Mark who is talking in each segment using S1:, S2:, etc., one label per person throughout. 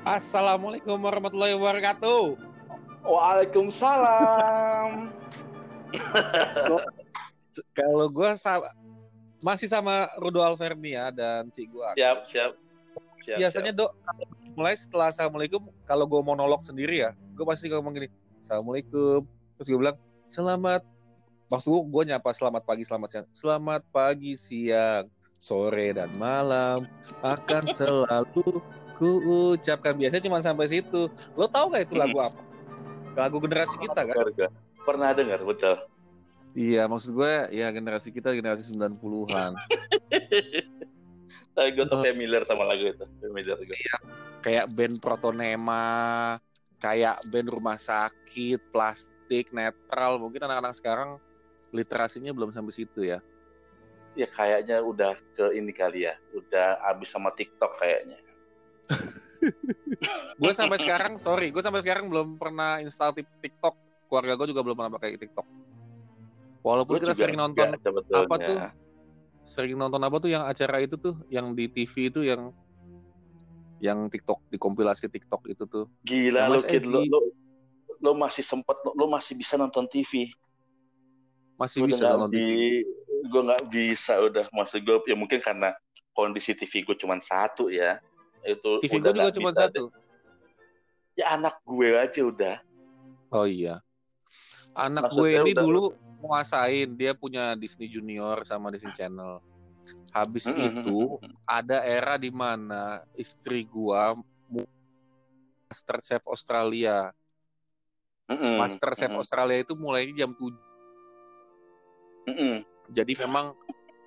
S1: Assalamualaikum warahmatullahi wabarakatuh.
S2: Waalaikumsalam.
S1: So, kalau gue sama, masih sama Rudo Alvernia dan Cik gua.
S2: Siap, siap. siap
S1: Biasanya dok mulai setelah assalamualaikum kalau gue monolog sendiri ya, gue pasti ngomong gini, assalamualaikum. Terus gue bilang selamat. Maksud gue nyapa selamat pagi, selamat siang. Selamat pagi, siang, sore dan malam akan selalu ku ucapkan. Biasanya cuma sampai situ. Lo tau gak itu lagu apa? Lagu generasi kita kan?
S2: Pernah dengar, betul.
S1: Iya, maksud gue ya generasi kita generasi 90-an.
S2: Tapi gue tuh
S1: Oh.
S2: familiar sama lagu itu. Familiar gue.
S1: kayak band Protonema, kayak band rumah sakit, plastik, netral. Mungkin anak-anak sekarang literasinya belum sampai situ ya.
S2: Ya kayaknya udah ke ini kali ya. Udah abis sama TikTok kayaknya.
S1: Gue sampai sekarang, sorry, gue sampai sekarang belum pernah install tik- TikTok. Keluarga gue juga belum pernah pakai TikTok. Walaupun
S2: Gue
S1: kita sering nonton,
S2: enggak sebetulnya.
S1: apa tuh? sering nonton apa tuh yang acara itu tuh, yang di TV itu yang yang TikTok, dikompilasi TikTok itu tuh.
S2: Gila lo, kid. Lo, lo masih sempet, lo, masih bisa nonton TV.
S1: Masih
S2: Gua
S1: bisa nonton TV.
S2: Gue nggak bisa udah. Maksud gue ya mungkin karena kondisi TV gue cuma satu ya. Itu
S1: TV gue juga cuma satu.
S2: deh. Ya anak gue aja udah.
S1: Oh iya. Anak gue
S2: Maksudnya
S1: ini
S2: udah-
S1: dulu menguasain, dia punya Disney Junior sama Disney Channel. Habis
S2: Mm-mm.
S1: itu ada era di mana istri gua mu- Master Chef Australia.
S2: Mm-mm.
S1: Master Chef
S2: Mm-mm.
S1: Australia itu mulai jam 7.
S2: Mm-mm.
S1: Jadi memang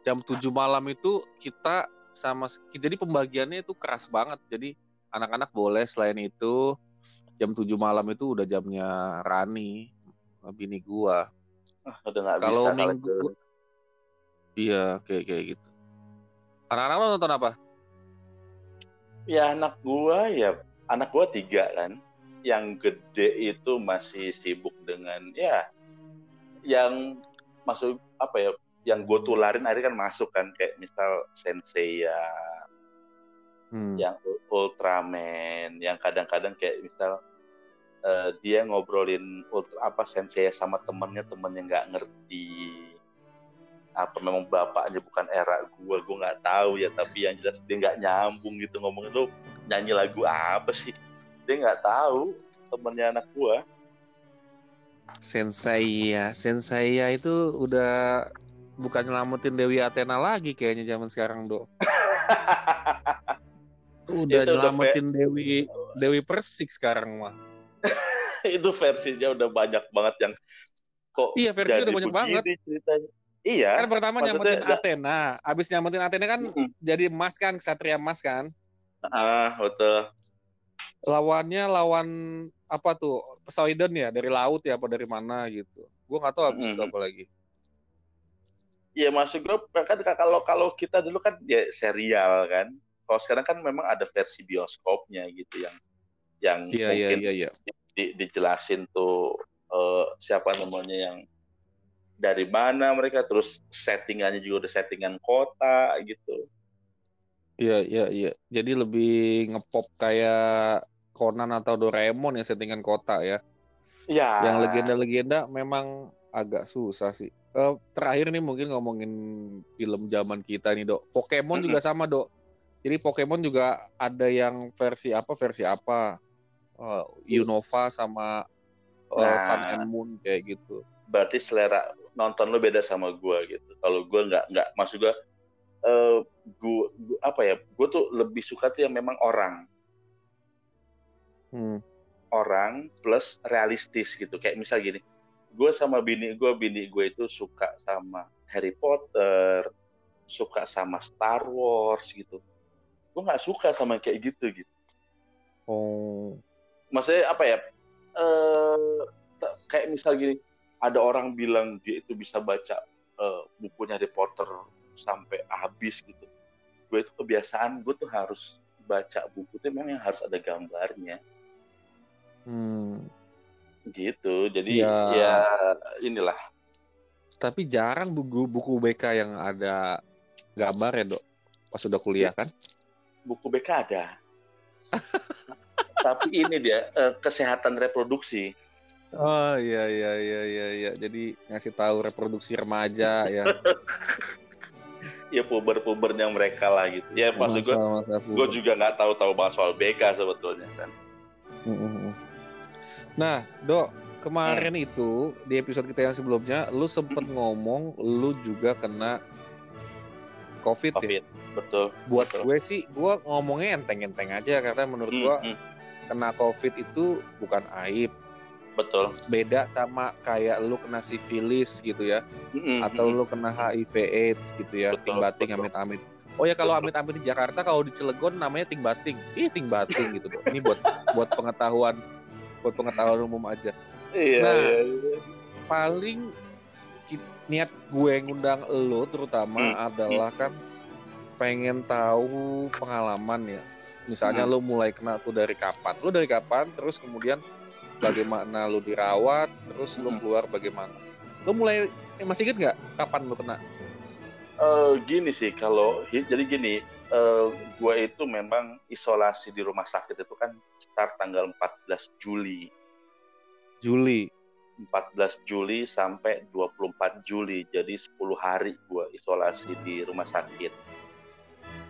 S1: jam 7 malam itu kita sama jadi pembagiannya itu keras banget. Jadi anak-anak boleh selain itu jam 7 malam itu udah jamnya Rani bini gua.
S2: Ah, udah nggak bisa
S1: Kalau
S2: kalau
S1: minggu. Iya, kayak kayak gitu. Anak-anak lo nonton apa?
S2: Ya anak gua ya anak gua tiga kan. Yang gede itu masih sibuk dengan ya yang masuk apa ya yang gue tularin akhirnya kan masuk kan kayak misal Sensei ya
S1: Hmm.
S2: yang Ultraman yang kadang-kadang kayak misal eh, dia ngobrolin ultra, apa Sensei sama temennya temennya nggak ngerti apa memang bapaknya bukan era gua gua nggak tahu ya tapi yang jelas dia nggak nyambung gitu ngomongin lu nyanyi lagu apa sih dia nggak tahu temennya anak gua
S1: Sensei ya, Sensei ya itu udah bukan nyelamatin Dewi Athena lagi kayaknya zaman sekarang, Dok. udah
S2: Itu udah
S1: nyelamatin Dewi Dewi Persik sekarang mah.
S2: itu versinya udah banyak banget yang kok
S1: Iya, versinya udah banyak banget.
S2: ceritanya iya
S1: Kan pertama nyelamatin
S2: nggak-
S1: Athena, abis nyelamatin Athena kan
S2: Mm-mm.
S1: jadi emas kan, Ksatria emas kan.
S2: ah betul
S1: Lawannya lawan apa tuh? Poseidon ya, dari laut ya apa dari mana gitu. Gua nggak tahu abis itu
S2: Mm-mm.
S1: apa lagi.
S2: Iya maksud gue kan kalau kalau kita dulu kan ya serial kan. Kalau sekarang kan memang ada versi bioskopnya gitu yang yang
S1: Iya, iya,
S2: mungkin
S1: iya, iya.
S2: di- dijelasin tuh eh, siapa namanya yang dari mana mereka terus settingannya juga udah settingan kota gitu.
S1: Iya, iya, iya. Jadi lebih ngepop kayak Conan atau Doraemon yang settingan kota ya.
S2: Ya.
S1: Yang legenda-legenda memang agak susah sih. Eh, terakhir nih mungkin ngomongin film zaman kita nih, Dok. Pokemon juga sama, Dok. Jadi Pokemon juga ada yang versi apa, versi apa. Eh, Unova sama eh,
S2: Nah.
S1: Sun and Moon kayak gitu.
S2: berarti selera nonton lo beda sama gua gitu. Kalau gua nggak nggak maksud gua eh gua, gua- apa ya? Gua tuh lebih suka tuh yang memang orang.
S1: Hmm.
S2: orang plus realistis gitu kayak misal gini gue sama bini gue bini gue itu suka sama Harry Potter suka sama Star Wars gitu. Gue nggak suka sama kayak gitu gitu.
S1: Oh.
S2: maksudnya apa ya? Eh kayak misal gini ada orang bilang dia itu bisa baca eh, bukunya Harry Potter sampai habis gitu. Gue itu kebiasaan gue tuh harus baca buku itu memang yang harus ada gambarnya.
S1: Hmm.
S2: Gitu jadi
S1: Ya.
S2: ya inilah
S1: Tapi jarang buku buku BK yang ada gambar ya, Dok. Pas sudah kuliah kan?
S2: buku BK ada tapi ini dia uh, kesehatan reproduksi.
S1: Oh iya iya iya iya iya. Jadi ngasih tahu reproduksi remaja ya.
S2: ya puber-pubernya mereka lah gitu. Ya maksud gue, gue juga nggak tahu-tahu banget soal BK sebetulnya kan.
S1: Nah, dok, kemarin hmm. itu di episode kita yang sebelumnya, lu sempet hmm. ngomong lu juga kena COVID, COVID. ya.
S2: Betul.
S1: Buat
S2: betul.
S1: gue sih, gue ngomongnya enteng-enteng aja karena menurut hmm, gue hmm. kena COVID itu bukan aib
S2: Betul.
S1: Beda sama kayak lu kena sifilis gitu ya. Mm-hmm. Atau lu kena HIV AIDS gitu ya. Ting bating amit-amit. Oh ya kalau amit-amit di Jakarta kalau di Cilegon namanya ting bating. Ih ting bating gitu. Ini buat buat pengetahuan buat pengetahuan umum aja.
S2: Iya, nah, iya, iya.
S1: paling niat gue ngundang lo terutama hmm. adalah kan pengen tahu pengalaman ya. Misalnya hmm. lo mulai kena tuh dari kapan? Lo dari kapan? Terus kemudian bagaimana lu dirawat, terus lu keluar bagaimana. Lu mulai eh, masih inget nggak kapan lu kena?
S2: Uh, gini sih kalau jadi gini, uh, gue itu memang isolasi di rumah sakit itu kan start tanggal 14 Juli.
S1: Juli.
S2: 14 Juli sampai 24 Juli. Jadi 10 hari gue isolasi di rumah sakit.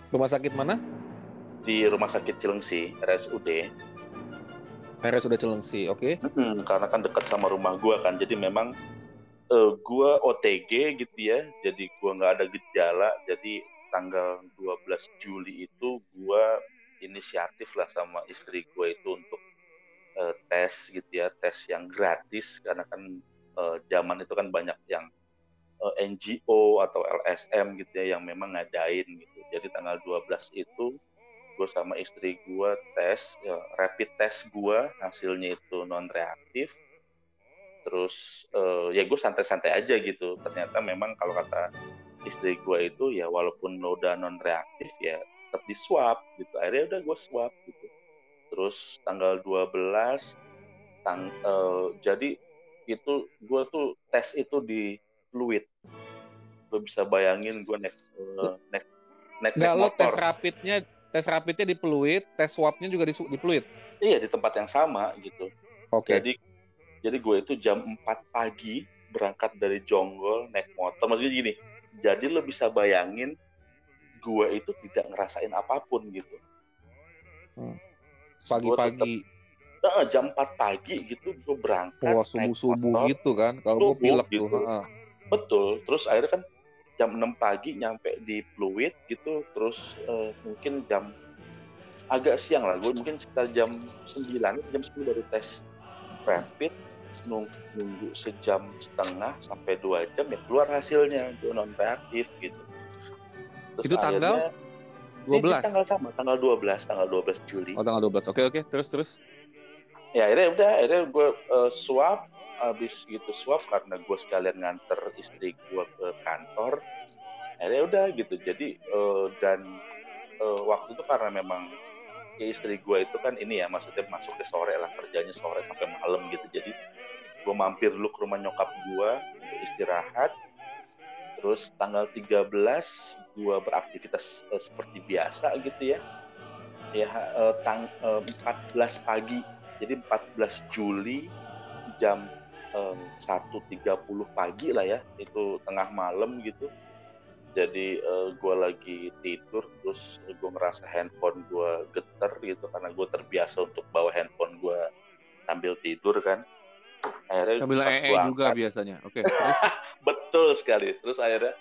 S1: Rumah sakit mana?
S2: Di Rumah Sakit Cilengsi, RSUD.
S1: Sudah Cilengsi, oke? Okay?
S2: Hmm, karena kan dekat sama rumah gue kan, jadi memang uh, gue OTG gitu ya, jadi gue nggak ada gejala, jadi tanggal 12 Juli itu gue inisiatif lah sama istri gue itu untuk uh, tes gitu ya, tes yang gratis karena kan uh, zaman itu kan banyak yang uh, NGO atau LSM gitu ya yang memang ngadain gitu. Jadi tanggal 12 itu gue sama istri gue tes ya, rapid test gue hasilnya itu non reaktif terus uh, ya gue santai-santai aja gitu ternyata memang kalau kata istri gue itu ya walaupun lo udah non reaktif ya tetap di swab gitu akhirnya udah gue swab gitu terus tanggal 12 tang uh, jadi itu gue tuh tes itu di fluid gue bisa bayangin gue naik uh, naik
S1: naik, Nggak, motor. lo tes rapidnya tes rapidnya di Pluit, tes swabnya juga di, di Pluit.
S2: Iya di tempat yang sama gitu.
S1: Oke. Okay.
S2: Jadi jadi gue itu jam 4 pagi berangkat dari Jonggol naik motor. Maksudnya gini, jadi lo bisa bayangin gue itu tidak ngerasain apa pun gitu.
S1: Hmm. Pagi-pagi.
S2: Nah, jam 4 pagi gitu gue berangkat.
S1: Wah subuh-subuh gitu kan. Kalau gue pilek gitu. tuh.
S2: Betul. Terus akhirnya kan jam 6 pagi nyampe di Fluid gitu terus uh, mungkin jam agak siang lah gue mungkin sekitar jam 9 jam 10 dari tes rapid nunggu, sejam setengah sampai dua jam ya keluar hasilnya itu non reaktif gitu.
S1: Terus itu tanggal
S2: dua belas? tanggal sama tanggal 12 tanggal 12 Juli.
S1: Oh tanggal 12 oke oke. Terus terus?
S2: Ya akhirnya udah akhirnya gue uh, swab habis gitu swab karena gue sekalian nganter istri gue ke kantor akhirnya udah gitu. Jadi uh, dan uh, waktu itu karena memang ya istri gue itu kan ini ya maksudnya masuk ke sore lah kerjanya sore sampai malam gitu. Jadi gue mampir dulu ke rumah nyokap gue untuk istirahat. Terus tanggal 13 gue beraktivitas uh, seperti biasa gitu ya. Ya uh, tang uh, 14 pagi. Jadi 14 Juli jam tiga puluh pagi lah ya. Itu tengah malam gitu. Jadi uh, eh, gue lagi tidur terus gue ngerasa handphone gue geter gitu karena gue terbiasa untuk bawa handphone gue sambil tidur kan
S1: akhirnya sambil ee juga angkat, biasanya. Oke okay, terus?
S2: Betul sekali. Terus akhirnya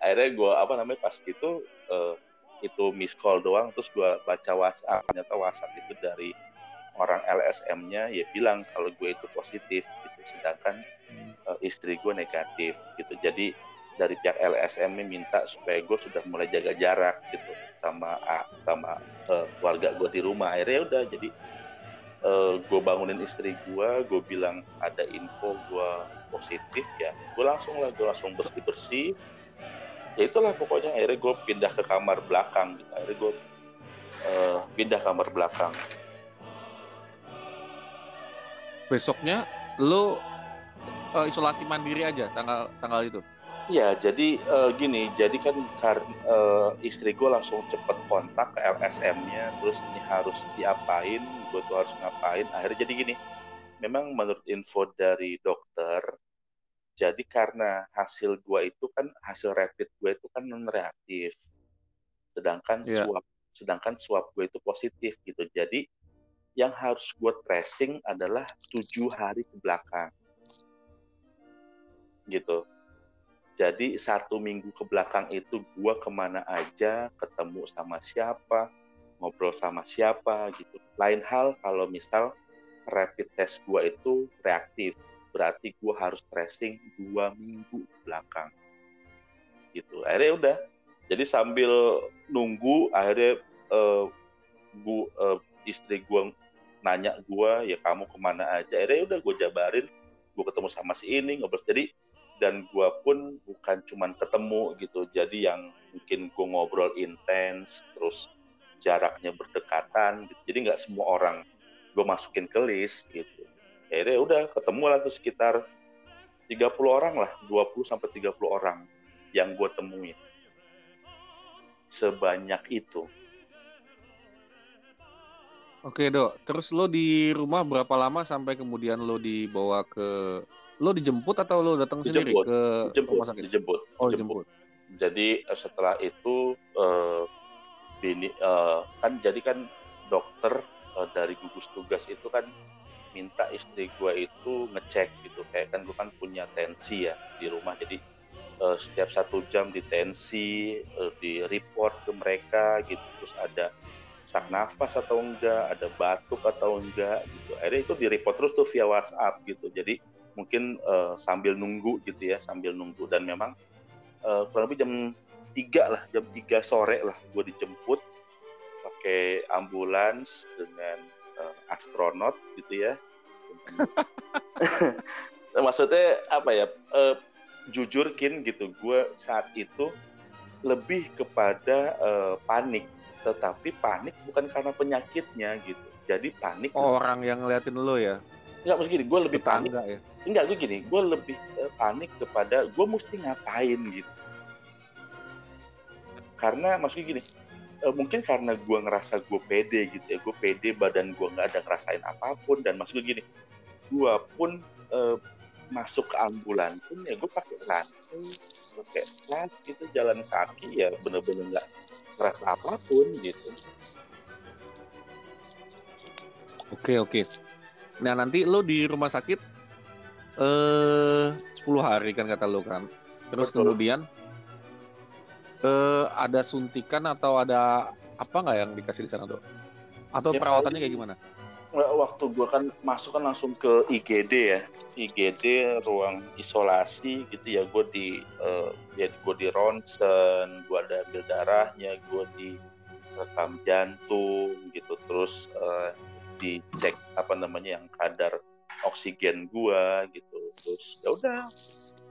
S2: akhirnya gue apa namanya pas itu uh, itu miss call doang terus gue baca WhatsApp. Ternyata WhatsApp itu dari orang LSM-nya ya bilang kalau gue itu positif gitu. Sedangkan uh, istri gue negatif gitu. Jadi dari pihak LSM minta supaya gue sudah mulai jaga jarak gitu sama sama uh, keluarga gue di rumah. Akhirnya udah jadi uh, gue bangunin istri gue gue bilang ada info gue positif ya gue langsung lah gue langsung bersih bersih ya itulah pokoknya akhirnya gue pindah ke kamar belakang gitu. Akhirnya gue uh, pindah kamar belakang.
S1: Besoknya lo uh, isolasi mandiri aja tanggal tanggal itu
S2: Ya, jadi uh, gini, jadi kan karena uh, istri gue langsung cepet kontak ke LSM-nya, terus ini harus diapain, gue tuh harus ngapain. Akhirnya jadi gini, memang menurut info dari dokter, jadi karena hasil gue itu kan hasil rapid gue itu kan non reaktif, sedangkan yeah. swab, sedangkan swab gue itu positif gitu. Jadi yang harus gue tracing adalah tujuh hari ke belakang, gitu jadi satu minggu ke belakang itu gue ke mana aja, ketemu sama siapa, ngobrol sama siapa gitu. Lain hal kalau misal rapid test gue itu reaktif, berarti gue harus tracing dua minggu ke belakang. Gitu. Akhirnya udah. Jadi sambil nunggu, akhirnya uh, gua, uh, istri gue nanya gue, ya kamu ke mana aja. Akhirnya udah gue jabarin, gue ketemu sama si ini, ngobrol. Jadi dan gue pun bukan cuman ketemu gitu. Jadi yang mungkin gue ngobrol intens terus jaraknya berdekatan gitu. jadi nggak semua orang gue masukin ke list gitu. Akhirnya udah ketemu lah tuh sekitar 30 orang lah 20 sampai 30 orang yang gue temui. Sebanyak itu.
S1: Oke dok, terus lo di rumah berapa lama sampai kemudian lo dibawa ke lo dijemput atau lo datang sendiri ke
S2: dijemput, rumah sakit? Dijemput.
S1: Oh, dijemput.
S2: Jadi eh, setelah itu uh, bini uh, kan jadi kan dokter uh, dari gugus tugas itu kan minta istri gue itu ngecek gitu kayak kan gue kan punya tensi ya di rumah jadi uh, setiap satu jam di tensi uh, di report ke mereka gitu terus ada sak nafas atau enggak ada batuk atau enggak gitu akhirnya itu di report terus tuh via WhatsApp gitu jadi mungkin uh, sambil nunggu gitu ya sambil nunggu. Dan memang uh, kurang lebih jam 3 lah jam 3 sore lah gue dijemput pakai ambulans dengan uh, astronot gitu ya. Maksudnya apa ya uh, jujur kin gitu. Gue saat itu lebih kepada uh, panik. Tetapi panik bukan karena penyakitnya gitu. Jadi panik.
S1: Oh, orang yang ngeliatin lo ya
S2: Enggak, maksud gini, gue lebih panik. ya? Enggak, gue gini, gue lebih uh, panik kepada gue mesti ngapain gitu. Karena maksudnya gini, uh, mungkin karena gue ngerasa gue pede gitu ya, gue pede badan gue nggak ada ngerasain apa pun dan maksudnya gini, gue pun uh, masuk ke ambulan pun ya gue pakai rantai, pakai plat gitu, jalan kaki ya bener-bener nggak ngerasa apa pun gitu.
S1: Oke oke. Nah nanti lo di rumah sakit eh 10 hari kan kata lo kan. Terus Betul. kemudian eh ada suntikan atau ada apa nggak yang dikasih di sana dok? Atau ya, perawatannya kayak gimana?
S2: Waktu gua kan masuk kan langsung ke IGD ya, IGD ruang isolasi gitu ya. Gue di uh, ya gue di ronsen, gue ada ambil darahnya, gue di rekam jantung gitu, terus uh, dicek apa namanya yang kadar oksigen gua gitu. Terus ya udah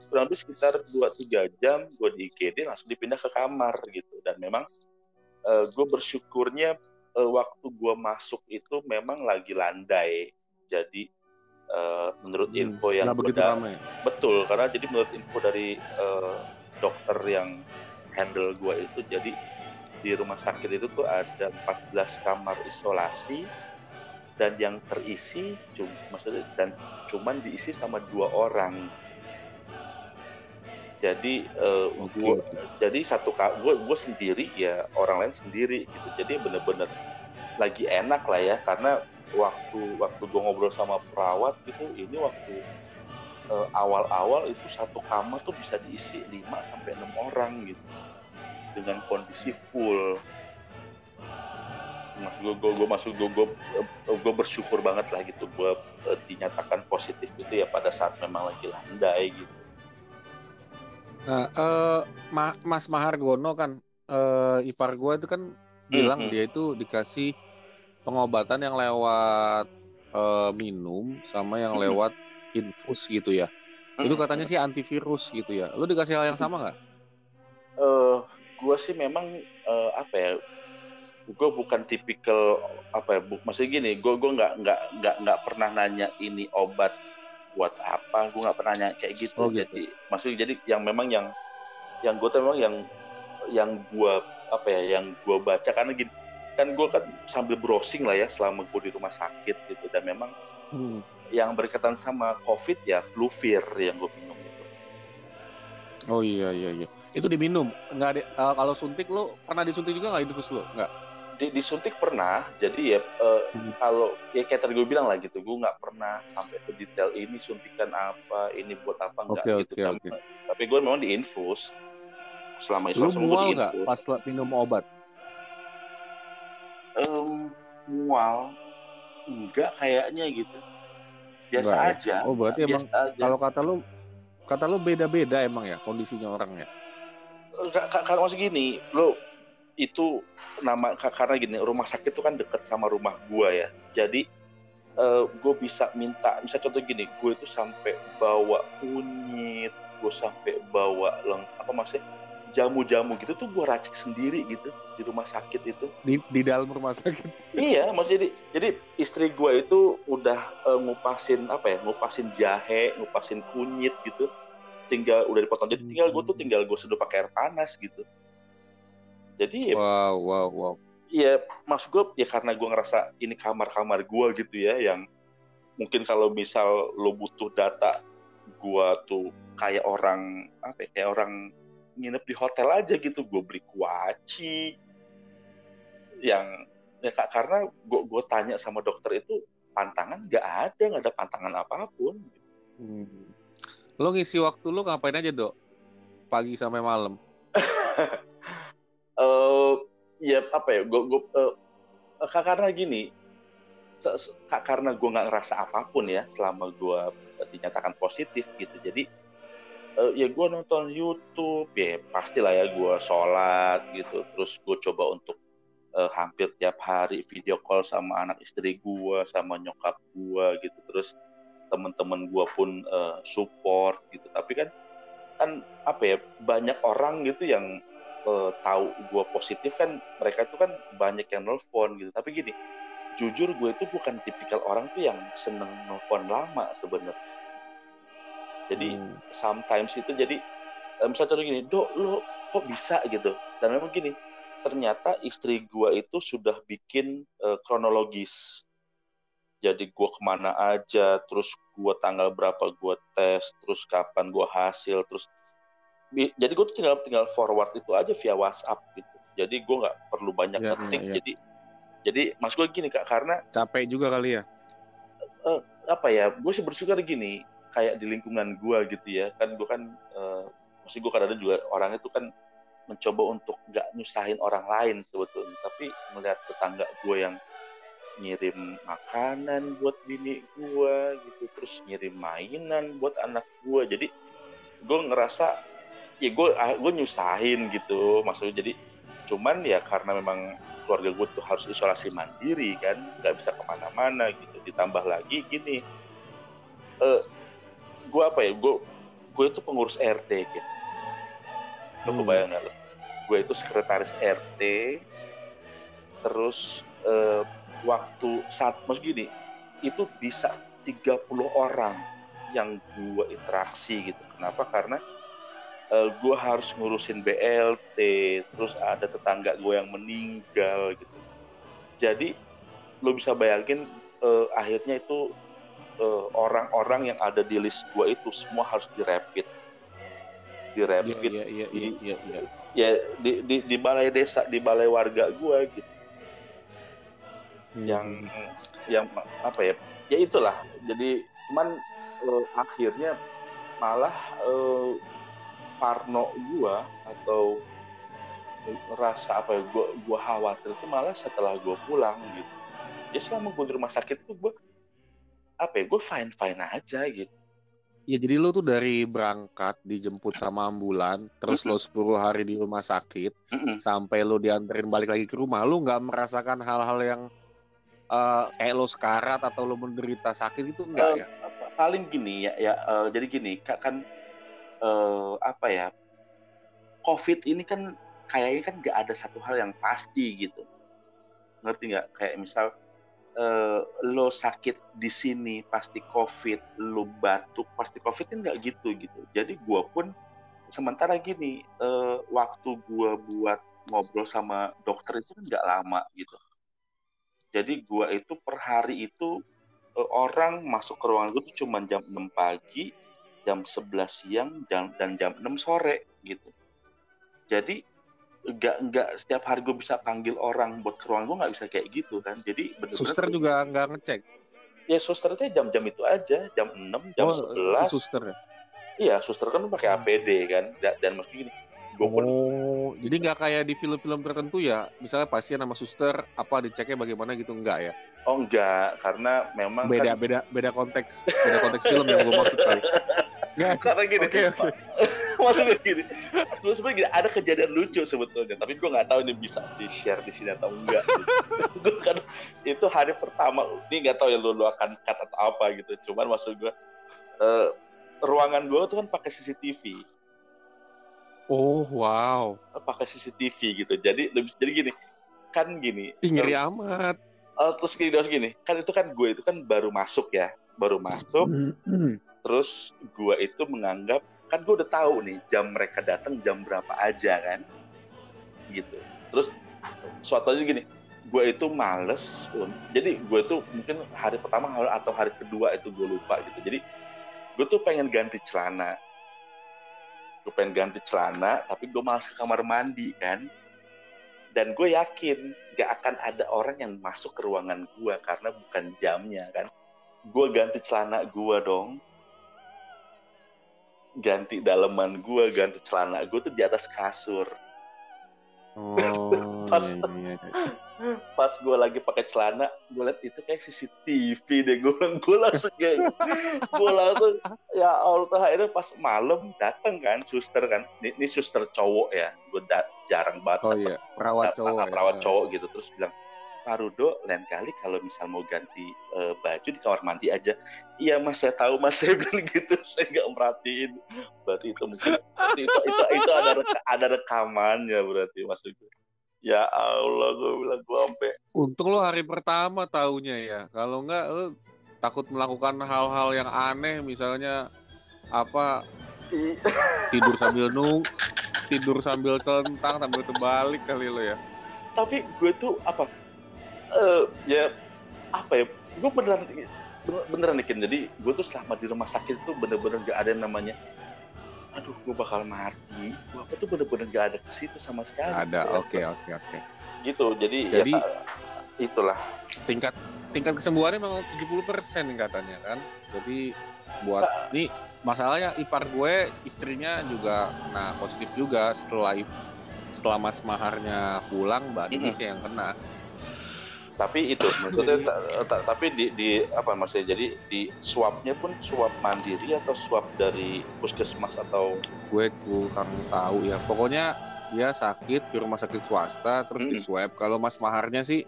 S2: kurang lebih sekitar 2-3 jam gue di IGD langsung dipindah ke kamar gitu. Dan memang uh, eh, gue bersyukurnya uh, waktu gue masuk itu memang lagi landai. Jadi uh, menurut hmm, info yang
S1: begitu ramai.
S2: betul karena jadi menurut info dari uh, dokter yang handle gue itu jadi di rumah sakit itu tuh ada 14 kamar isolasi dan yang terisi cuma maksudnya dan cuman diisi sama dua orang. Jadi uh, eh, okay. gua jadi satu gue gue sendiri ya orang lain sendiri gitu. Jadi bener-bener lagi enak lah ya karena waktu waktu gue ngobrol sama perawat gitu ini waktu uh, awal-awal itu satu kamar tuh bisa diisi 5 sampai enam orang gitu. Dengan kondisi full gue gue gue masuk gue gue gue bersyukur banget lah gitu gue uh, dinyatakan positif itu ya pada saat memang lagi landai gitu.
S1: Nah, uh, Ma Mas Mahargono kan uh, ipar gue itu kan bilang mm -hmm. dia itu dikasih pengobatan yang lewat uh, minum sama yang lewat infus gitu ya. Itu katanya sih antivirus gitu ya. Lu dikasih hal yang sama nggak?
S2: Uh, gue sih memang uh, apa ya gue bukan tipikal apa ya bu, maksudnya gini gue gue nggak nggak nggak nggak pernah nanya ini obat buat apa gue nggak pernah nanya kayak gitu. Oh, gitu. Jadi maksudnya jadi yang memang yang yang gue tuh memang yang yang gue apa ya yang gue baca karena gini kan gue kan sambil browsing lah ya selama gue di rumah sakit gitu dan memang hmm. yang berkaitan sama covid ya fluvir yang gue minum itu.
S1: Oh iya iya iya. Itu diminum. Nggak ada uh, kalau suntik lo pernah disuntik juga nggak infus lo nggak
S2: di, disuntik pernah jadi ya uh, hmm. kalau ya kayak tadi gue bilang lah gitu gue nggak pernah sampai ke detail ini suntikan apa ini buat apa enggak okay, gitu okay, okay. tapi gue memang diinfus selama
S1: itu lu mual nggak pas minum obat
S2: um, mual enggak kayaknya gitu biasa Baik. aja
S1: oh berarti biasa emang aja. kalau kata lu kata lu beda-beda emang ya kondisinya orangnya
S2: kalau masih gini lu itu nama karena gini rumah sakit itu kan deket sama rumah gua ya. Jadi uh, gue bisa minta bisa contoh gini gue itu sampai bawa kunyit gue sampai bawa leng apa masih jamu-jamu gitu tuh gue racik sendiri gitu di rumah sakit itu.
S1: Di, di dalam rumah sakit.
S2: Iya maksudnya jadi, jadi istri gue itu udah uh, ngupasin apa ya ngupasin jahe ngupasin kunyit gitu tinggal udah dipotong. Jadi tinggal gue tuh hmm. tinggal gue seduh pakai air panas gitu jadi
S1: wow wow wow.
S2: Iya, maksud gue ya karena gue ngerasa ini kamar-kamar gue gitu ya, yang mungkin kalau misal lo butuh data gue tuh kayak orang apa ya, kayak orang nginep di hotel aja gitu gue beli kuaci. Yang ya kak karena gue gue tanya sama dokter itu pantangan nggak ada nggak ada pantangan apa pun.
S1: Hmm. lo ngisi waktu lo ngapain aja dok? Pagi sampai malam
S2: uh, ya apa ya gue gue uh, karena gini karena gue nggak ngerasa apa pun ya selama gue dinyatakan positif gitu jadi uh, ya gue nonton YouTube ya pastilah ya gue sholat gitu terus gue coba untuk uh, hampir tiap hari video call sama anak istri gue sama nyokap gue gitu terus teman-teman gue pun uh, support gitu tapi kan kan apa ya banyak orang gitu yang uh, tahu gue positif kan mereka itu kan banyak yang nelfon gitu. Tapi gini jujur gue itu bukan tipikal orang tuh yang seneng nelfon lama sebenarnya. Jadi hmm. sometimes itu jadi um, misalnya contoh gini dok lo kok bisa? gitu. Dan memang gini ternyata istri gua itu sudah bikin uh, kronologis. Jadi gua ke mana aja terus gua tanggal berapa gua tes terus kapan gua hasil terus jadi gue tuh tinggal tinggal forward itu aja via WhatsApp gitu. Jadi gue nggak perlu banyak ya, ketik ya, jadi jadi mas gue gini kak karena
S1: capek juga kali ya?
S2: Uh, apa ya gue sih bersyukur gini kayak di lingkungan gue gitu ya. Kan gue kan uh, maksud gue kadang juga orang itu kan mencoba untuk nggak nyusahin orang lain sebetulnya. Tapi melihat tetangga gue yang ngirim makanan buat bini gue gitu terus ngirim mainan buat anak gue jadi gue ngerasa ya gue ah, gue nyusahin gitu maksudnya jadi cuman ya karena memang keluarga gue tuh harus isolasi mandiri kan nggak bisa ke mana-mana gitu ditambah lagi gini uh, gue apa ya gue gue itu pengurus RT gitu lo hmm. kebayang gak lo gue itu sekretaris RT terus eh, waktu saat mas gini itu bisa 30 orang yang gue interaksi gitu. Kenapa? Karena eh, gue harus ngurusin BLT terus ada tetangga gue yang meninggal gitu. Jadi lo bisa bayangin eh, akhirnya itu Eh, orang-orang uh, yang ada di list gue itu semua harus direpit. Direpit.
S1: Yeah, yeah, yeah,
S2: di,
S1: yeah, yeah, yeah.
S2: ya di, di di balai desa di balai warga gue gitu. Hmm. yang yang apa ya ya itulah. Jadi cuman uh, akhirnya malah uh, Parno gue atau rasa apa ya gue gua khawatir itu malah setelah gue pulang gitu ya selama gue di rumah sakit tuh gue apa ya gue fine fine aja gitu
S1: Ya jadi lo tuh dari berangkat dijemput sama ambulan, terus mm -hmm. lo 10 hari di rumah sakit, mm -hmm. sampai lo dianterin balik lagi ke rumah, lo nggak merasakan hal-hal yang uh, kayak lo sekarat atau lo menderita sakit itu enggak uh, ya?
S2: Paling gini ya, ya uh, jadi gini, kan uh, apa ya, COVID ini kan kayaknya kan nggak ada satu hal yang pasti gitu, ngerti nggak? Kayak misal uh, lo sakit di sini pasti covid lo batuk pasti covid kan nggak gitu gitu. Jadi gue pun sementara gini uh, waktu gue buat ngobrol sama dokter itu kan nggak lama gitu. Jadi gue itu per hari itu orang masuk ke ruangan gue cuma jam 6 pagi jam 11 siang jam, dan jam 6 sore gitu. Jadi nggak nggak setiap hari gue bisa panggil orang buat ke ruangan gue nggak bisa kayak gitu kan. Jadi
S1: bener -bener suster juga nggak ngecek?
S2: Ya suster itu jam-jam itu aja jam 6 jam oh, 11
S1: suster ya?
S2: Iya suster kan pakai hmm. APD kan. Dan, dan gini
S1: gue pun oh jadi nggak kayak di film-film tertentu ya? Misalnya pasien sama suster apa diceknya bagaimana gitu enggak ya?
S2: Oh enggak karena memang
S1: beda kan... beda beda konteks beda konteks film yang gue maksud kali
S2: Nggak, karena gini, okay, okay. maksudnya gini, terus sebenarnya gini, ada kejadian lucu sebetulnya, tapi gue nggak tahu ini bisa di share di sini atau enggak. Gitu. kan itu hari pertama, ini nggak tahu ya lu, lu akan kata apa gitu, cuman maksud gue, uh, ruangan gue tuh kan pakai CCTV.
S1: Oh wow.
S2: Pakai CCTV gitu, jadi lebih jadi gini, kan gini.
S1: Ngeri uh, amat.
S2: Uh, terus gini, terus gini, kan itu kan gue itu kan baru masuk ya, baru masuk. Mm -hmm terus gue itu menganggap kan gue udah tahu nih jam mereka datang jam berapa aja kan gitu. Terus suatu aja gini gue itu males jadi gue itu mungkin hari pertama atau hari kedua itu gue lupa gitu. Jadi gue tuh pengen ganti celana. Gue pengen ganti celana tapi gue malas ke kamar mandi kan. Dan gue yakin gak akan ada orang yang masuk ke ruangan gue karena bukan jamnya kan. Gue ganti celana gue dong ganti daleman gue, ganti celana gue tuh di atas kasur.
S1: Oh,
S2: pas
S1: iya, iya, iya.
S2: pas gue lagi pakai celana, gue liat itu kayak CCTV deh. Gue gue langsung kayak, gue langsung ya Allah akhirnya pas malam datang kan suster kan, ini, ini suster cowok ya, gue jarang banget.
S1: Oh iya, perawat cowok.
S2: Perawat ya. cowok gitu terus bilang, Pak Rudo lain kali kalau misal mau ganti uh, baju di kamar mandi aja. Iya mas saya tahu mas. Saya bilang gitu saya nggak merhatiin. Berarti itu mungkin berarti itu, itu itu ada reka, ada rekamannya berarti mas itu ya Allah gue bilang gue sampai
S1: untung lo hari pertama taunya ya. Kalau nggak lo takut melakukan hal-hal yang aneh misalnya apa tidur sambil nung tidur sambil kentang sambil terbalik kali lo ya.
S2: Tapi gue tuh apa uh, ya apa ya gue beneran beneran nih jadi gue tuh selama di rumah sakit tuh bener-bener gak ada yang namanya aduh gue bakal mati. Gue apa tuh bener-bener gak ada ke situ sama sekali.
S1: Ada oke oke oke.
S2: Gitu jadi
S1: jadi ya,
S2: itulah.
S1: tingkat tingkat kesembuhannya memang 70% katanya kan? Jadi buat nah, nih masalahnya ipar gue istrinya juga nah positif juga setelah setelah mas maharnya pulang mbak Dini sih yang kena
S2: tapi itu maksudnya tapi di, di apa maksudnya jadi di swabnya pun swab mandiri atau swab dari puskesmas atau?
S1: Gue kurang tahu ya. Pokoknya dia sakit di rumah sakit swasta terus -hmm. di swab kalau mas maharnya sih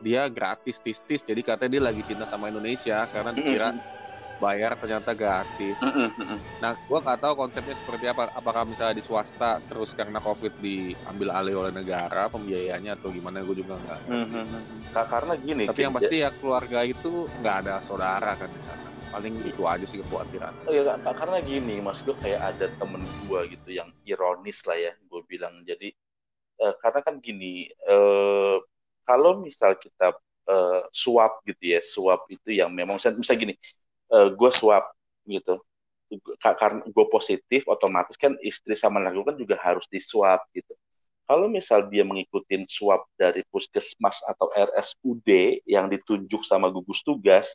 S1: dia gratis tis tis jadi katanya dia lagi cinta sama Indonesia karena dikira -hmm bayar ternyata gratis. Mm. Nah, gua nggak tahu konsepnya seperti apa. Apakah misalnya di swasta terus karena COVID diambil alih oleh negara pembiayanya atau gimana? Gue juga nggak. Mm -hmm.
S2: Karena gini.
S1: Tapi yang pasti ya keluarga itu nggak ada saudara kan di sana. Paling itu aja sih kekhawatiran.
S2: Oh ya, karena gini, mas gue kayak ada temen gue gitu yang ironis lah ya, gue bilang. Jadi uh, karena kan gini, uh, kalau misal kita uh, suap gitu ya, suap itu yang memang misal gini, uh, eh, gue swab gitu. Karena gue positif otomatis kan istri sama anak gue kan juga harus diswab gitu. Kalau misal dia mengikuti swab dari puskesmas atau RSUD yang ditunjuk sama gugus tugas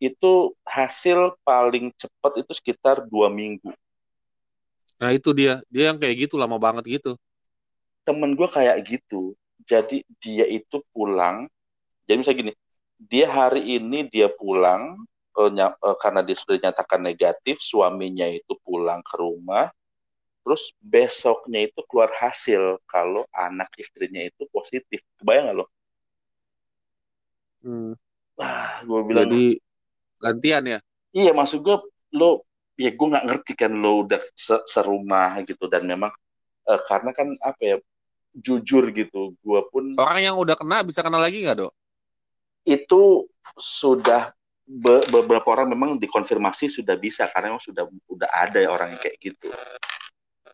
S2: itu hasil paling cepat itu sekitar dua minggu.
S1: Nah itu dia. Dia yang kayak gitu lama banget gitu.
S2: Temen gue kayak gitu. Jadi dia itu pulang. Jadi misalnya gini dia hari ini dia pulang karena dia sudah dinyatakan negatif, suaminya itu pulang ke rumah, terus besoknya itu keluar hasil kalau anak istrinya itu positif. Kebayang gak lo?
S1: Hmm. Ah, gue bilang. Jadi gantian ya?
S2: Iya, maksud gue lo, ya gue nggak ngerti kan lo udah serumah gitu dan memang uh, karena kan apa ya jujur gitu, gue pun
S1: orang yang udah kena bisa kena lagi nggak dok?
S2: Itu sudah be beberapa orang memang dikonfirmasi sudah bisa karena memang sudah udah ada ya orang yang kayak gitu.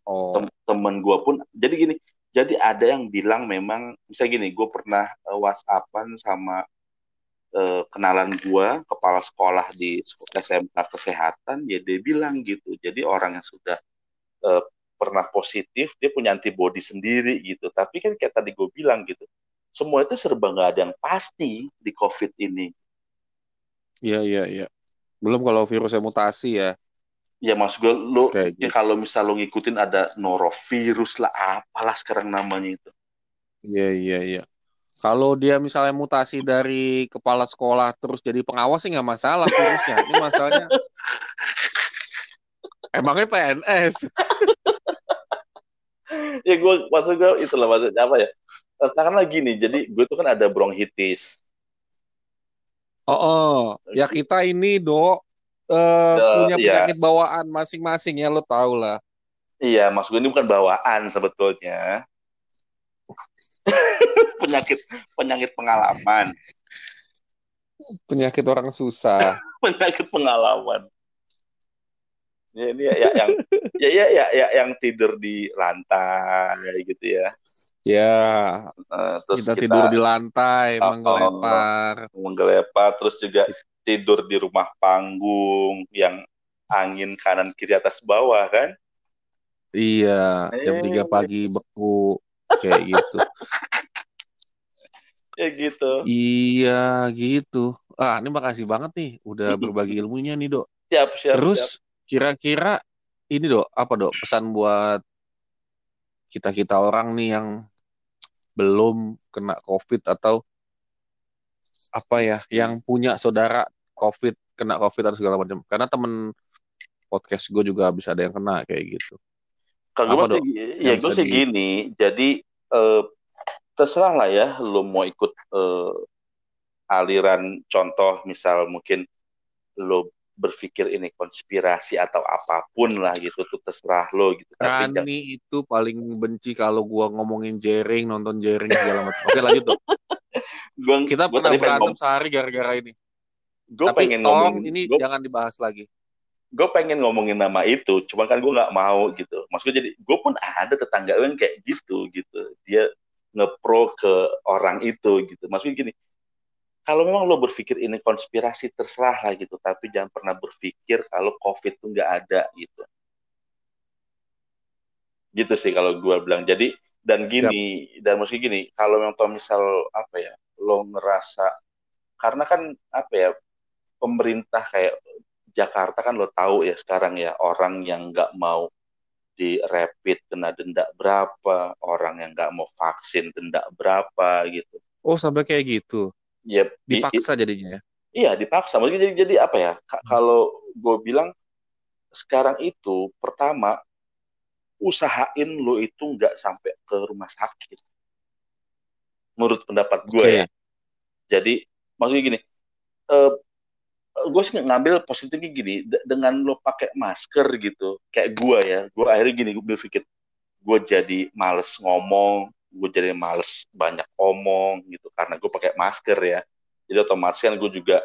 S2: oh. tem temen gue pun jadi gini jadi ada yang bilang memang bisa gini gue pernah uh, whatsappan sama uh, kenalan gue kepala sekolah di SMK kesehatan ya dia bilang gitu jadi orang yang sudah uh, pernah positif dia punya antibody sendiri gitu tapi kan kayak tadi gue bilang gitu semua itu serba nggak ada yang pasti di covid ini
S1: iya iya iya. Belum kalau virusnya mutasi ya.
S2: Ya maksud gue lo ya, gitu. kalau misal lo ngikutin ada norovirus lah apalah sekarang namanya itu.
S1: Iya iya iya. Kalau dia misalnya mutasi dari kepala sekolah terus jadi pengawas sih nggak masalah virusnya. Ini masalahnya emangnya PNS
S2: ya gue maksud gue itulah maksudnya apa ya? Karena gini jadi gue tuh kan ada bronkitis
S1: oh, oh. ya kita ini dok uh, punya iya. penyakit bawaan masing-masing ya lo tau lah.
S2: Iya, mas gue ini bukan bawaan sebetulnya. penyakit penyakit pengalaman.
S1: Penyakit orang susah.
S2: penyakit pengalaman. Ya ini ya, ya yang ya, ya ya ya yang tidur di lantai gitu ya.
S1: Ya. Uh, terus kita, kita tidur di lantai, oh, menggelepar.
S2: Menggelepar terus juga tidur di rumah panggung yang angin kanan kiri atas bawah kan
S1: iya jam tiga eh. pagi beku kayak gitu
S2: ya gitu
S1: iya gitu ah ini makasih banget nih udah berbagi ilmunya nih dok
S2: siap siap
S1: terus kira-kira ini dok apa dok pesan buat kita kita orang nih yang belum kena covid atau apa ya yang punya saudara covid kena covid atau segala macam. Karena temen podcast gue juga bisa ada yang kena kayak gitu.
S2: Kalau gue sih ya gue sih gini. Jadi uh, terserah lah ya lo mau ikut uh, aliran contoh misal mungkin lo berpikir ini konspirasi atau apa pun lah gitu tuh terserah lo gitu.
S1: Rani Tapi, itu paling benci kalau gua ngomongin jaring, nonton jaring segala macam. Oke lanjut tuh. gua, Kita gua pernah berantem sehari gara-gara ini
S2: gue pengen ngomong
S1: ini gua, jangan dibahas lagi
S2: gue pengen ngomongin nama itu cuma kan gue nggak mau gitu maksudnya jadi gue pun ada tetangga yang kayak gitu gitu dia ngepro ke orang itu gitu maksudnya gini kalau memang lo berpikir ini konspirasi terserah lah gitu tapi jangan pernah berpikir kalau covid tuh nggak ada gitu gitu sih kalau gue bilang jadi dan gini Siap. dan mesti gini kalau memang misal apa ya lo ngerasa karena kan apa ya pemerintah kayak Jakarta kan lo tahu ya sekarang ya orang yang nggak mau di rapid kena denda berapa, orang yang nggak mau vaksin denda berapa gitu.
S1: Oh sampai kayak gitu?
S2: Ya
S1: dipaksa di, jadinya ya?
S2: Iya dipaksa. Mungkin jadi jadi apa ya? Hmm. Kalau gue bilang sekarang itu pertama usahain lo itu nggak sampai ke rumah sakit. Menurut pendapat gue okay. ya. Jadi maksudnya gini, eh, gue sih ngambil positifnya gini dengan lo pakai masker gitu kayak gue ya gue akhirnya gini gue berpikir gue jadi males ngomong gue jadi males banyak omong gitu karena gue pakai masker ya jadi otomatis kan gue juga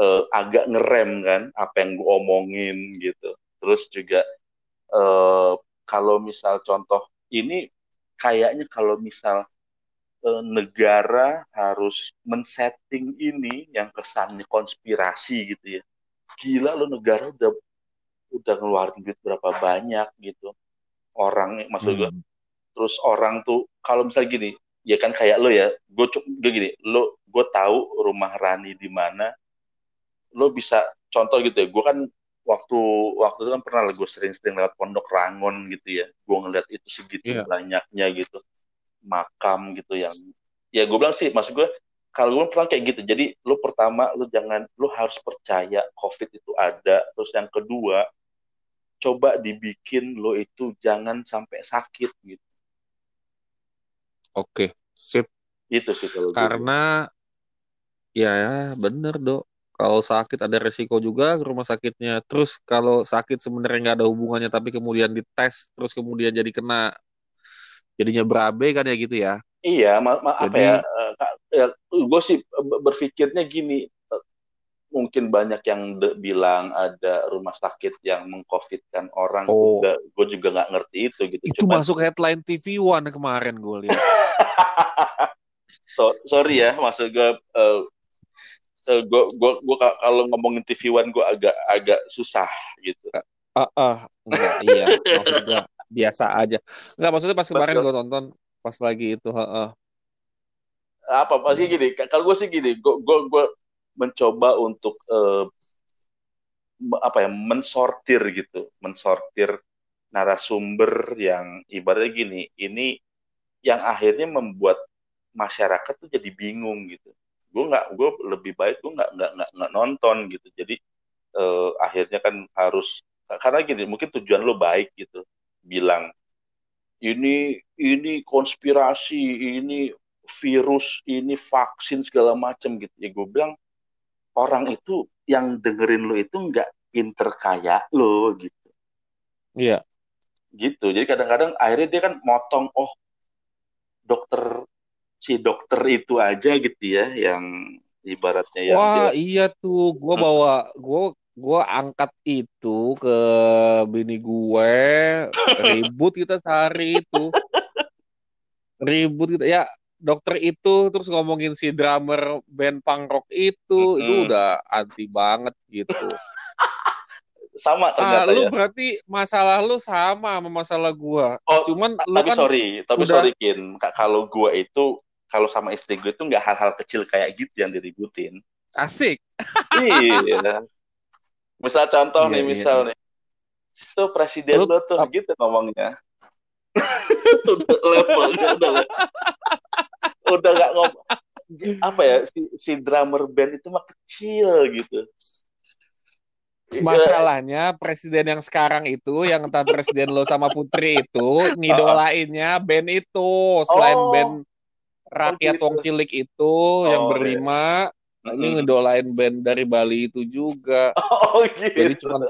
S2: uh, agak ngerem kan apa yang gue omongin gitu terus juga uh, kalau misal contoh ini kayaknya kalau misal Eh, negara harus men-setting ini yang kesannya konspirasi gitu ya. Gila lo negara udah udah ngeluarin duit berapa banyak gitu. Orang maksud gue hmm. Terus orang tuh kalau misalnya gini, ya kan kayak lo ya, gue gue gini, lo gue tahu rumah Rani di mana, lo bisa contoh gitu ya, gue kan waktu waktu itu kan pernah gue sering-sering lewat pondok Rangon gitu ya, gue ngeliat itu segitu yeah. banyaknya gitu makam gitu yang ya gue bilang sih maksud gue kalau gue bilang kayak gitu jadi lu pertama lu jangan lu harus percaya covid itu ada terus yang kedua coba dibikin lo itu jangan sampai sakit gitu
S1: oke sip.
S2: Itu sih kalau
S1: karena gue. ya bener dok kalau sakit ada resiko juga ke rumah sakitnya. Terus kalau sakit sebenarnya nggak ada hubungannya tapi kemudian dites terus kemudian jadi kena jadinya berabe kan ya gitu ya?
S2: Iya ma ma Jadi, apa ya, uh, ya gue sih berpikirnya gini mungkin banyak yang de- bilang ada rumah sakit yang mengcovidkan orang
S1: Oh.
S2: juga gue juga nggak ngerti itu gitu
S1: Itu
S2: Cuman-
S1: masuk headline TV One kemarin gue lihat.
S2: so, sorry ya maksud gue uh, uh, gue gue gue ka- kalau ngomongin TV One gue agak agak susah gitu
S1: Ah, ah, enggak, iya. Maksud gue biasa aja. Enggak, maksudnya pas kemarin gue tonton pas lagi itu, heeh.
S2: apa pasti gini ka- kalau gue sih gini gue gue mencoba untuk me- apa ya mensortir gitu mensortir narasumber yang ibaratnya gini ini yang akhirnya membuat masyarakat tuh jadi bingung gitu. Gue nggak gue lebih baik gue nggak nggak nggak nonton gitu. Jadi eh, akhirnya kan harus karena gini mungkin tujuan lo baik gitu. Bilang ini ini konspirasi ini virus ini vaksin segala macam gitu. Ya gue bilang orang itu yang dengerin lo itu nggak pinter kayak lo gitu
S1: Iya.
S2: gitu jadi kadang-kadang akhirnya dia kan motong oh dokter si dokter itu aja gitu ya yang ibaratnya yang
S1: Wah,
S2: dia-
S1: iya tuh. Gue bawa, gue gue angkat itu ke bini gue, ribut kita sehari itu, ribut kita. Ya, dokter itu terus ngomongin si drummer band punk rock itu, itu
S2: Mm-mm.
S1: udah anti banget gitu.
S2: sama
S1: Ah,
S2: ternyata
S1: lu
S2: ya
S1: berarti masalah lu sama sama masalah gua.
S2: oh
S1: Cuman
S2: ta-
S1: lu
S2: tapi
S1: kan
S2: sorry tapi
S1: udah-
S2: sorry kin Ka- kalau gue itu kalau sama istri gue itu nggak hal-hal kecil kayak gitu yang diributin
S1: asik.
S2: iya misal contoh
S1: Iya,
S2: nih
S1: iya,
S2: misal nih itu presiden
S1: Lu-
S2: lo tuh gitu ngomongnya levelnya udah udah nggak ngomong apa ya si, si drummer band itu mah kecil gitu
S1: Masalahnya presiden yang sekarang itu yang entah presiden lo sama putri itu ngidolainnya band itu selain
S2: Oh.
S1: band rakyat
S2: gitu.
S1: wong cilik itu yang
S2: Oh,
S1: berlima ini
S2: Mm-mm.
S1: ngidolain band dari Bali itu juga.
S2: oh gitu
S1: Jadi cuman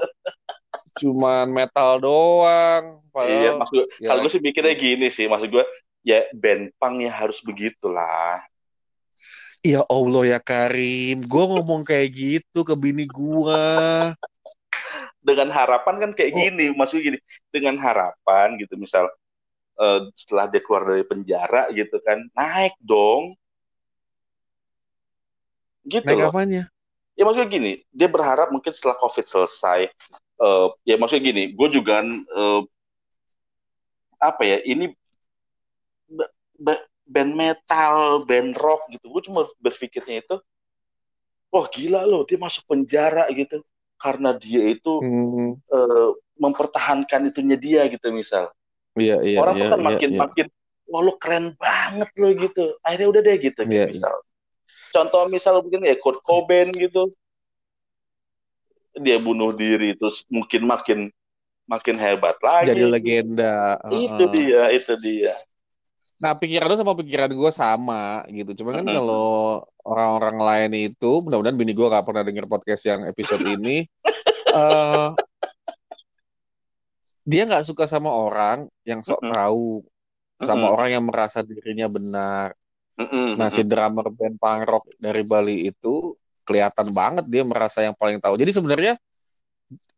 S1: cuman metal doang.
S2: iya
S1: Padahal
S2: maksud gue
S1: ya,
S2: kalau gue sih mikirnya gini sih maksud gue ya band punk ya harus begitulah
S1: ya Allah ya Karim, gue ngomong kayak gitu ke bini gua.
S2: dengan harapan kan kayak
S1: Oh.
S2: gini maksudnya gini dengan harapan gitu misal eh, setelah dia keluar dari penjara gitu kan naik dong gitu
S1: Naik
S2: loh
S1: apanya?
S2: ya maksudnya gini dia berharap mungkin setelah covid selesai eh, ya maksudnya gini gue juga eh, apa ya ini band metal band rock gitu. Gue cuma berpikirnya itu wah gila loh dia masuk penjara gitu. Karena dia itu
S1: Hmm,
S2: eh, mempertahankan itunya dia gitu misal.
S1: Iya iya
S2: orang
S1: iya
S2: tuh kan
S1: iya,
S2: makin
S1: iya.
S2: makin wah lo keren banget lo gitu. Akhirnya udah deh gitu kayak
S1: Iya,
S2: misal. Contoh misal mungkin ya Kurt Cobain gitu. Dia bunuh diri terus mungkin makin makin hebat lagi.
S1: Jadi legenda.
S2: itu
S1: Heeh.
S2: dia itu dia
S1: Nah, pikiran lu sama pikiran gue sama gitu. Cuman kan kalau orang-orang lain itu, mudah-mudahan bini gue gak pernah denger podcast yang episode ini. eh dia nggak suka sama orang yang sok tahu, sama orang yang merasa dirinya benar. Nah, si drummer band punk rock dari Bali itu kelihatan banget dia merasa yang paling tahu. Jadi sebenarnya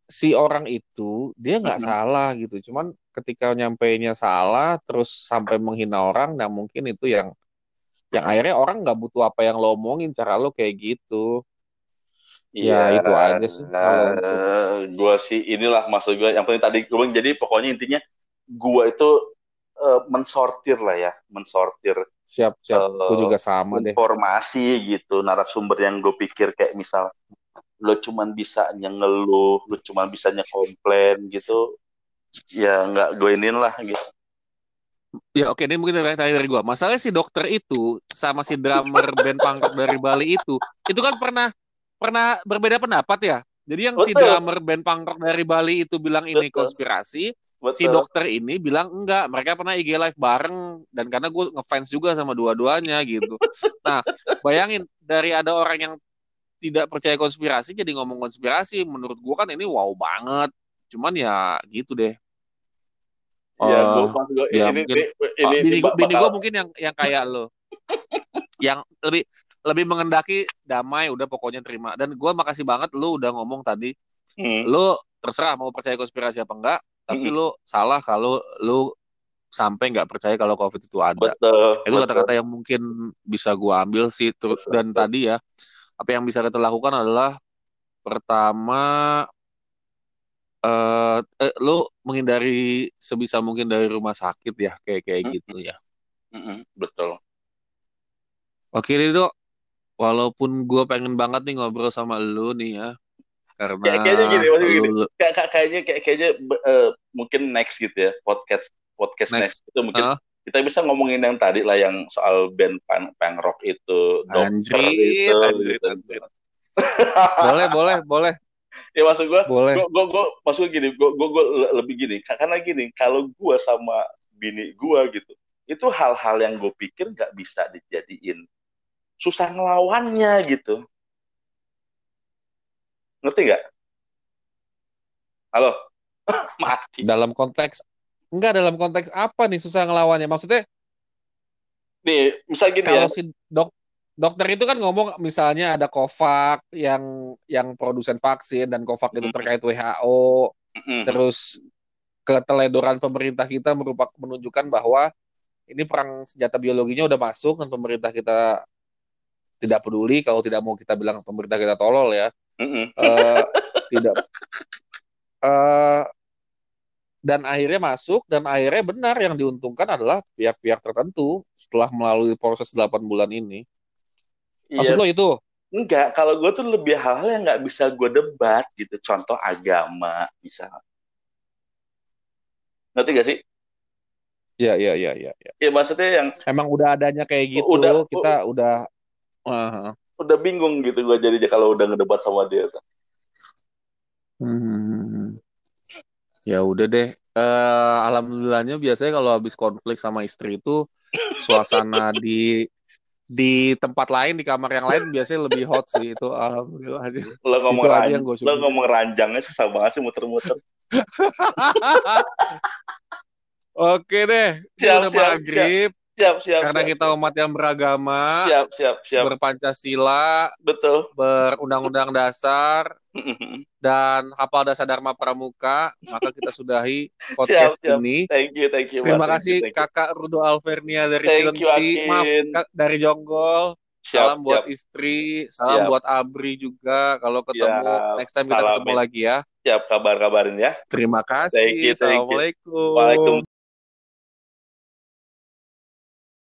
S1: si orang itu dia nggak
S2: Mm-mm.
S1: salah gitu. Cuman ketika nyampeinnya salah terus sampai menghina orang, nah mungkin itu yang yang akhirnya orang nggak butuh apa yang lo omongin cara lo kayak gitu. Ya,
S2: Iya,
S1: itu aja sih kalau untuk
S2: gue sih inilah maksud gue. Yang penting tadi gue bilang, jadi pokoknya intinya gue itu eh, mensortir lah ya, mensortir
S1: siap-siap.
S2: eh,
S1: Gue juga sama deh.
S2: informasi gitu, narasumber yang gue pikir kayak misal lo cuman bisa ngeluh, lo cuman bisa komplain gitu, ya nggak gue inin lah gitu.
S1: Ya oke, ini mungkin dari dari gua. Masalahnya si dokter itu sama si drummer band rock dari Bali itu, itu kan pernah pernah berbeda pendapat ya. Jadi yang si
S2: Betul.
S1: drummer band rock dari Bali itu bilang ini
S2: Betul.
S1: konspirasi, si
S2: Betul.
S1: dokter ini bilang enggak. Mereka pernah IG live bareng dan karena gue ngefans juga sama dua-duanya gitu. Nah, bayangin dari ada orang yang tidak percaya konspirasi jadi ngomong konspirasi, menurut gua kan ini wow banget. Cuman ya gitu deh.
S2: Ya, gue maksud gue,
S1: ya
S2: ini,
S1: mungkin
S2: ini, ini,
S1: bini, gua- gue mungkin yang yang kayak lo, yang lebih lebih mengendaki damai udah pokoknya terima dan gue makasih banget lu udah ngomong tadi
S2: Hmm.
S1: lu terserah mau percaya konspirasi apa enggak tapi
S2: Mm-mm.
S1: lu salah kalau lu sampai nggak percaya kalau covid itu ada
S2: Betul.
S1: itu
S2: betul.
S1: kata-kata yang mungkin bisa gua ambil sih dan tadi ya apa yang bisa kita lakukan adalah pertama eh, eh lu menghindari sebisa mungkin dari rumah sakit ya kayak kayak
S2: Mm-mm.
S1: gitu ya
S2: Mm-mm, Betul.
S1: oke Rido walaupun gua pengen banget nih ngobrol sama lu nih ya karena
S2: Kayak- kayaknya gini, maksudnya gini. Kayak kayak- kayaknya kayak kayaknya eh, mungkin next gitu ya podcast podcast
S1: Next.
S2: next, itu mungkin
S1: Ah.
S2: Kita bisa ngomongin yang tadi lah yang soal band punk, punk rock itu dokter
S1: Anjrit,
S2: itu
S1: anjrit,
S2: gitu.
S1: anjrit. boleh boleh boleh.
S2: Ya maksud gue
S1: boleh.
S2: gue gue gue maksud gini gue gue gue lebih gini. Karena gini kalau gue sama bini gue gitu itu hal-hal yang gue pikir nggak bisa dijadiin susah ngelawannya gitu. Ngerti nggak? Halo? Mati.
S1: Dalam konteks enggak dalam konteks apa nih susah ngelawannya maksudnya
S2: nih misal gini ya
S1: kalau si dok dokter itu kan ngomong misalnya ada Covax yang yang produsen vaksin dan Covax itu
S2: Hmm.
S1: terkait WHO
S2: Mm-mm.
S1: terus keteledoran pemerintah kita merupakan menunjukkan bahwa ini perang senjata biologinya udah masuk dan pemerintah kita tidak peduli kalau tidak mau kita bilang pemerintah kita tolol ya
S2: Mm-mm.
S1: eh, tidak eh, dan akhirnya masuk dan akhirnya benar yang diuntungkan adalah pihak-pihak tertentu setelah melalui proses 8 bulan ini. Maksud
S2: Iya,
S1: lo itu?
S2: enggak kalau gue tuh lebih hal-hal yang nggak bisa gue debat gitu contoh agama misalnya ngerti gak sih
S1: Ya, ya, ya, ya, ya.
S2: ya maksudnya yang
S1: Emang udah adanya kayak gitu,
S2: Udah-
S1: kita udah uh,
S2: udah bingung gitu gue jadinya kalau udah ngedebat sama dia tuh.
S1: hmm. Ya udah deh. Eh alhamdulillahnya biasanya kalau habis konflik sama istri itu suasana di di tempat lain di kamar yang lain biasanya lebih hot sih itu. Alhamdulillah.
S2: Lo ngomong
S1: Itu aja
S2: ran-
S1: yang gua
S2: lo ngomong ranjangnya susah banget sih muter-muter.
S1: Oke deh,
S2: Siap,
S1: udah
S2: siap,
S1: maghrib.
S2: siap siap
S1: karena
S2: siap,
S1: kita umat yang beragama,
S2: siap siap siap
S1: berpancasila,
S2: betul
S1: berundang-undang dasar dan hafal dasar Dharma Pramuka, maka kita sudahi podcast
S2: siap.
S1: ini.
S2: thank you thank you
S1: Terima kasih
S2: Thank you, thank you.
S1: Kakak Rudo Alvernia dari Cilengsi. Maaf. Kak, dari Jonggol.
S2: siap
S1: salam buat
S2: siap
S1: istri, salam
S2: Siap.
S1: buat Abri juga. Kalau ketemu
S2: Siap.
S1: next time kita ketemu
S2: Salamin.
S1: lagi ya.
S2: siap kabar kabarin ya
S1: Terima kasih.
S2: Thank you, thank you.
S1: Assalamualaikum.
S2: Waalaikumsalam